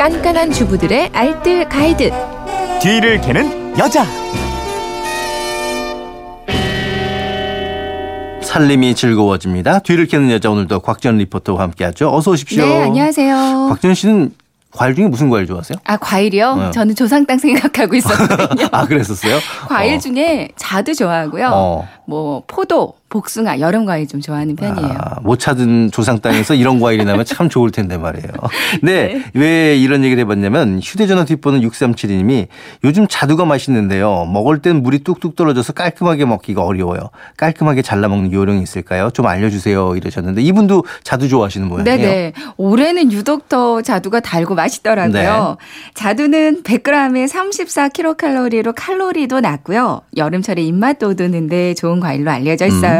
깐깐한 주부들의 알뜰 가이드. 뒤를 캐는 여자. 살림이 즐거워집니다. 뒤를 캐는 여자 오늘도 곽전 리포터와 함께하죠. 어서 오십시오. 네, 안녕하세요. 곽전 씨는 과일 중에 무슨 과일 좋아하세요? 아, 과일이요? 네. 저는 조상땅 생각하고 있었거든요. 아 그랬었어요? 과일 어. 중에 자두 좋아하고요. 어. 뭐 포도, 복숭아, 여름 과일 좀 좋아하는 편이에요. 아, 못 찾은 조상 땅에서 이런 과일이 나면 참 좋을 텐데 말이에요. 네, 왜 이런 얘기를 해봤냐면 휴대전화 뒷번호 6372님이 요즘 자두가 맛있는데요. 먹을 땐 물이 뚝뚝 떨어져서 깔끔하게 먹기가 어려워요. 깔끔하게 잘라 먹는 요령이 있을까요? 좀 알려주세요. 이러셨는데 이분도 자두 좋아하시는 모양이에요. 네네. 올해는 유독 더 자두가 달고 맛있더라고요. 자두는 100g에 34kcal로 칼로리도 낮고요. 여름철에 입맛 돋우는데 좋은 과일로 알려져 있어요.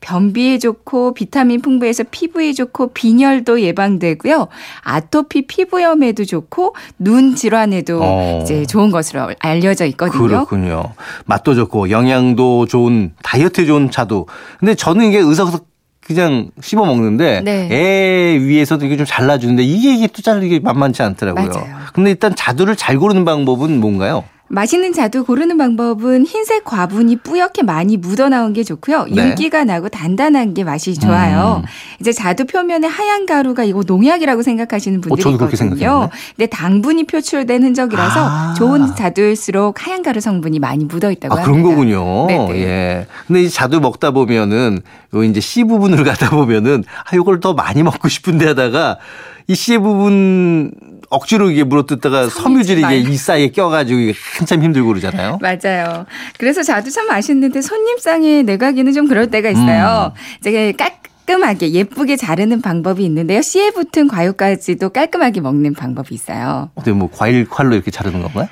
변비에 좋고 비타민 풍부해서 피부에 좋고 빈혈도 예방되고요. 아토피 피부염에도 좋고 눈 질환에도 어. 이제 좋은 것으로 알려져 있거든요. 그렇군요. 맛도 좋고 영양도 좋은 다이어트에 좋은 자두. 근데 저는 이게 의사서 그냥 씹어 먹는데 네. 애 위에서도 이게 좀 잘라주는데 이게 이게 또 자르기 만만치 않더라고요. 맞아요. 근데 일단 자두를 잘 고르는 방법은 뭔가요? 맛있는 자두 고르는 방법은 흰색 과분이 뿌옇게 많이 묻어나온 게 좋고요. 네. 윤기가 나고 단단한 게 맛이 좋아요. 음. 이제 자두 표면에 하얀 가루가 이거 농약이라고 생각하시는 분들이 어, 있거든요. 생각했는데. 근데 당분이 표출된 흔적이라서 아. 좋은 자두일수록 하얀 가루 성분이 많이 묻어 있다고 아, 합니다. 그런 거군요. 네네. 예. 근데 이 자두 먹다 보면은 요 이제 씨 부분을 가다 보면은 아 요걸 더 많이 먹고 싶은데 하다가 이 씨 부분 억지로 이게 물어뜯다가 섬유질이 이게 이 사이에 껴가지고 이게 한참 힘들고 그러잖아요. 맞아요. 그래서 자두 참 맛있는데 손님상에 내가기는 좀 그럴 때가 있어요. 음. 이제 깔끔하게 예쁘게 자르는 방법이 있는데요. 씨에 붙은 과육까지도 깔끔하게 먹는 방법이 있어요. 근데 뭐 과일 칼로 이렇게 자르는 건가요?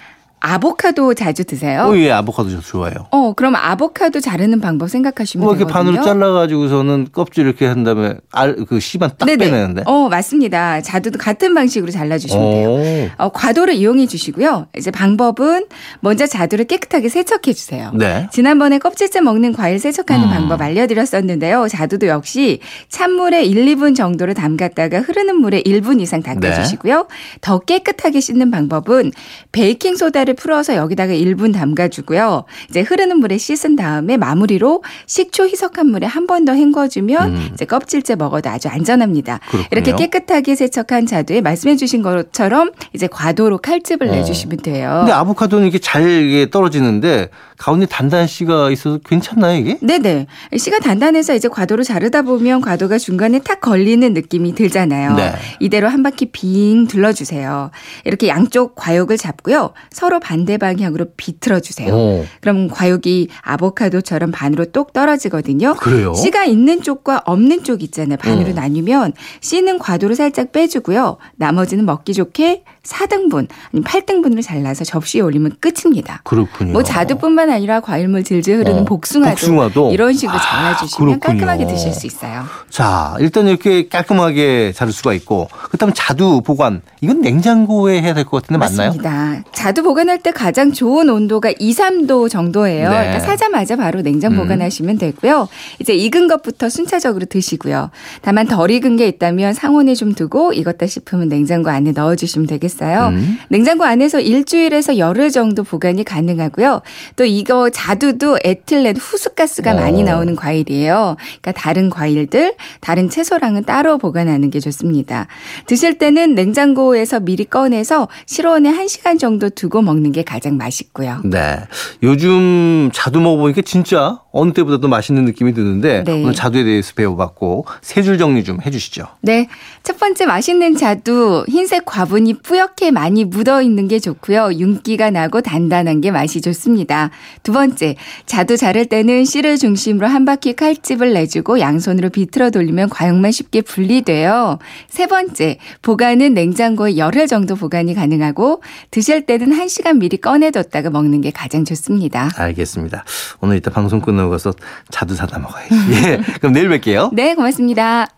아보카도 자주 드세요? 어, 예, 아보카도 저 좋아해요. 어, 그럼 아보카도 자르는 방법 생각하시면 뭐 이렇게 되거든요. 반으로 잘라가지고서는 껍질 이렇게 한 다음에 알, 그 씨만 딱 네네. 빼내는데. 어, 맞습니다. 자두도 같은 방식으로 잘라주시면 돼요. 오. 어, 과도를 이용해 주시고요. 이제 방법은 먼저 자두를 깨끗하게 세척해 주세요. 네. 지난번에 껍질째 먹는 과일 세척하는 음. 방법 알려드렸었는데요. 자두도 역시 찬물에 1, 2분 정도를 담갔다가 흐르는 물에 1분 이상 닦아주시고요. 더 깨끗하게 씻는 방법은 베이킹 소다를 풀어서 여기다가 1분 담가주고요. 이제 흐르는 물에 씻은 다음에 마무리로 식초 희석한 물에 한 번 더 헹궈주면 음. 이제 껍질째 먹어도 아주 안전합니다. 그렇군요. 이렇게 깨끗하게 세척한 자두에 말씀해주신 것처럼 이제 과도로 칼집을 어. 내주시면 돼요. 근데 아보카도는 이렇게 잘 떨어지는데 가운데 단단한 씨가 있어서 괜찮나요 이게? 네네. 씨가 단단해서 이제 과도로 자르다 보면 과도가 중간에 탁 걸리는 느낌이 들잖아요. 네. 이대로 한 바퀴 빙 둘러주세요. 이렇게 양쪽 과육을 잡고요. 서로 반대 방향으로 비틀어 주세요. 오. 그럼 과육이 아보카도처럼 반으로 똑 떨어지거든요. 그래요? 씨가 있는 쪽과 없는 쪽 있잖아요. 반으로 음. 나뉘면 씨는 과도를 살짝 빼주고요. 나머지는 먹기 좋게 4등분 아니면 8등분으로 잘라서 접시에 올리면 끝입니다. 그렇군요. 뭐 자두뿐만 아니라 과일물 질질 흐르는 어, 복숭아도, 복숭아도? 이런 식으로 아, 잘라주시면 그렇군요. 깔끔하게 드실 수 있어요. 자, 일단 이렇게 깔끔하게 자를 수가 있고 그다음 자두 보관 이건 냉장고에 해야 될 것 같은데 맞나요? 맞습니다. 자두 보관할 때 가장 좋은 온도가 2, 3도 정도예요. 네. 그러니까 사자마자 바로 냉장 음. 보관하시면 되고요. 이제 익은 것부터 순차적으로 드시고요. 다만 덜 익은 게 있다면 상온에 좀 두고 익었다 싶으면 냉장고 안에 넣어주시면 되겠어요. 음. 냉장고 안에서 일주일에서 열흘 정도 보관이 가능하고요. 또 이거 자두도 에틸렌 후스가스가 어. 많이 나오는 과일이에요. 그러니까 다른 과일들, 다른 채소랑은 따로 보관하는 게 좋습니다. 드실 때는 냉장고 에서 미리 꺼내서 실온에 1시간 정도 두고 먹는 게 가장 맛있고요. 네. 요즘 자두 먹어보니까 진짜 어느 때보다도 맛있는 느낌이 드는데 네. 오늘 자두에 대해서 배워봤고 세 줄 정리 좀 해주시죠. 네. 첫 번째 맛있는 자두, 흰색 과분이 뿌옇게 많이 묻어 있는 게 좋고요. 윤기가 나고 단단한 게 맛이 좋습니다. 두 번째, 자두 자를 때는 씨를 중심으로 한 바퀴 칼집을 내주고 양손으로 비틀어 돌리면 과육만 쉽게 분리돼요. 세 번째, 보관은 냉장고 에 열흘 정도 보관이 가능하고 드실 때는 한시간 미리 꺼내뒀다가 먹는 게 가장 좋습니다. 알겠습니다. 오늘 이따 방송 끝나고 가서 자두 사다 먹어야지. 예. 그럼 내일 뵐게요. 네, 고맙습니다.